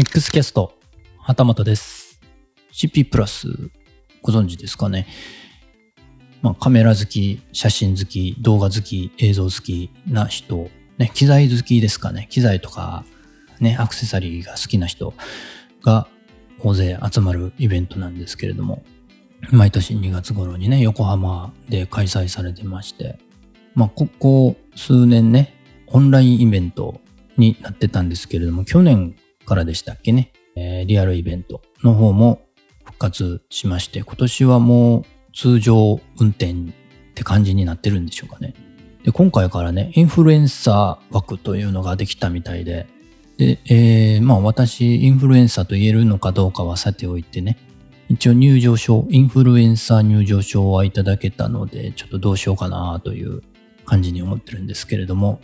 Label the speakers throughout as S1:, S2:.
S1: X キャスト、旗本です。CP プラス、ご存知ですかね。まあ、カメラ好き、写真好き、動画好き、映像好きな人、ね、機材好きですかね。機材とか、ね、アクセサリーが好きな人が大勢集まるイベントなんですけれども、毎年2月頃にね、横浜で開催されてまして、まあ、ここ数年ね、オンラインイベントになってたんですけれども、去年からでしたっけね、えーリアルイベントの方も復活しまして、今年はもう通常運転って感じになってるんでしょうかね。で、今回からね、インフルエンサー枠というのができたみたいで、で、えーまあ私、インフルエンサーと言えるのかどうかはさておいてね、一応入場証、インフルエンサー入場証はいただけたので、ちょっとどうしようかなという感じに思ってるんですけれども、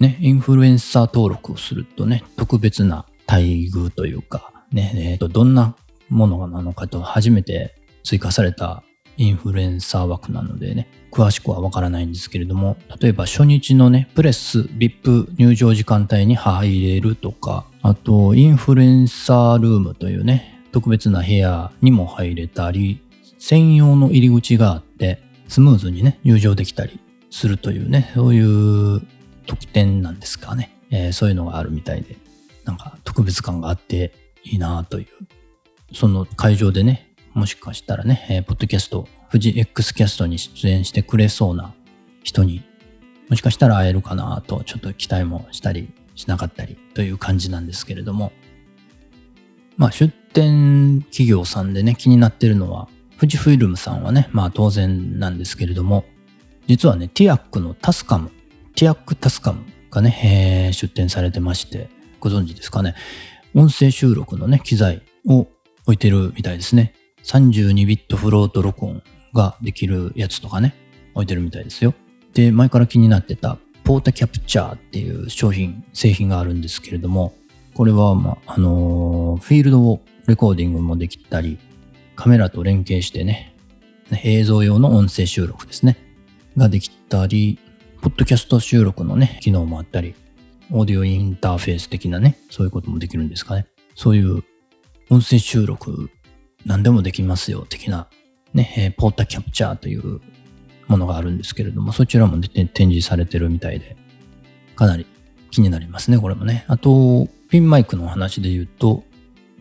S1: ね、インフルエンサー登録をするとね、特別な待遇というか、ね、えーと、どんなものなのかと初めて追加されたインフルエンサー枠なのでね、詳しくはわからないんですけれども、例えば初日のね、プレス、VIP 入場時間帯に入れるとか、あと、インフルエンサールームというね、特別な部屋にも入れたり、専用の入り口があって、スムーズにね、入場できたりするというね、そういう特典なんですかね。えーそういうのがあるみたいで、なんか特別感があっていいなという。その会場でね、もしかしたらね、えーポッドキャスト、富士 X キャストに出演してくれそうな人に、もしかしたら会えるかなと、ちょっと期待もしたりしなかったりという感じなんですけれども、まあ出展企業さんでね、気になってるのは、富士フイルムさんはね、まあ当然なんですけれども、実はね、ティアックのタスカム、ティアックタスカムがね、えー出展されてまして、ご存知ですかね。音声収録のね、機材を置いてるみたいですね。32ビットフロート録音ができるやつとかね、置いてるみたいですよ。で、前から気になってたポータキャプチャーっていう商品、製品があるんですけれども、これは、まあ、あのーフィールドをレコーディングもできたり、カメラと連携してね、映像用の音声収録ですね、ができたり、ポッドキャスト収録のね、機能もあったり、オーディオインターフェース的なね、そういうこともできるんですかね。そういう音声収録何でもできますよ、的なね、えポータキャプチャーというものがあるんですけれども、そちらもね展示されてるみたいで、かなり気になりますね、これもね。あと、ピンマイクの話で言うと、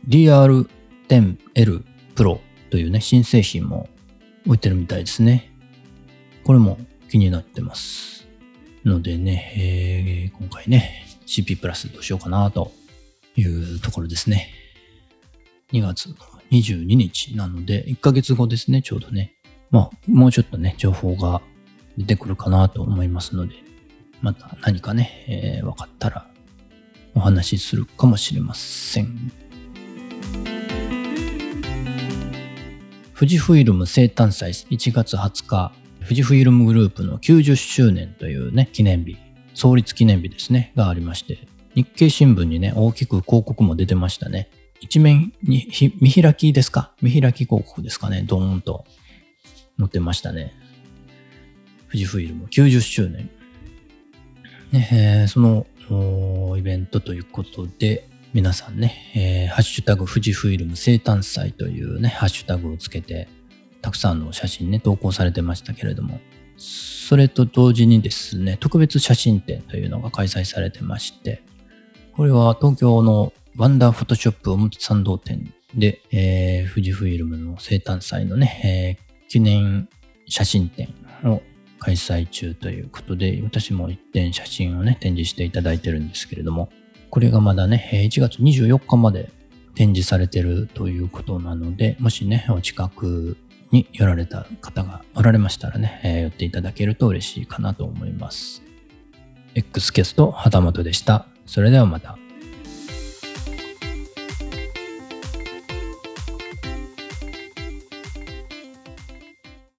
S1: DR10L Pro というね、新製品も置いてるみたいですね。これも気になってます。のでね、えー今回ね、CP プラスどうしようかなというところですね。2月の22日なので、1ヶ月後ですね、ちょうどね。まあ、もうちょっとね、情報が出てくるかなと思いますので、また何かね、えー分かったらお話しするかもしれません。富士フイルム生誕祭1月20日、富士フイルムグループの90周年というね、記念日、創立記念日ですね、がありまして、日経新聞にね、大きく広告も出てましたね。一面に見開きですか？見開き広告ですかね、ドーンと載ってましたね。富士フイルム90周年。ね、えーそのイベントということで、皆さんね、えーハッシュタグ富士フイルム生誕祭というね、ハッシュタグをつけて、たくさんの写真ね、投稿されてましたけれども、それと同時にですね、特別写真展というのが開催されてまして、これは東京のワンダーフォトショップ表参道店で、えー富士フイルムの生誕祭のね、えー記念写真展を開催中ということで、私も一点写真をね、展示していただいてるんですけれども、これがまだね、1月24日まで展示されてるということなので、もしね、お近くに寄られた方がおられましたらね、えー寄っていただけると嬉しいかなと思います。X キャスト、旗本でした。それではまた。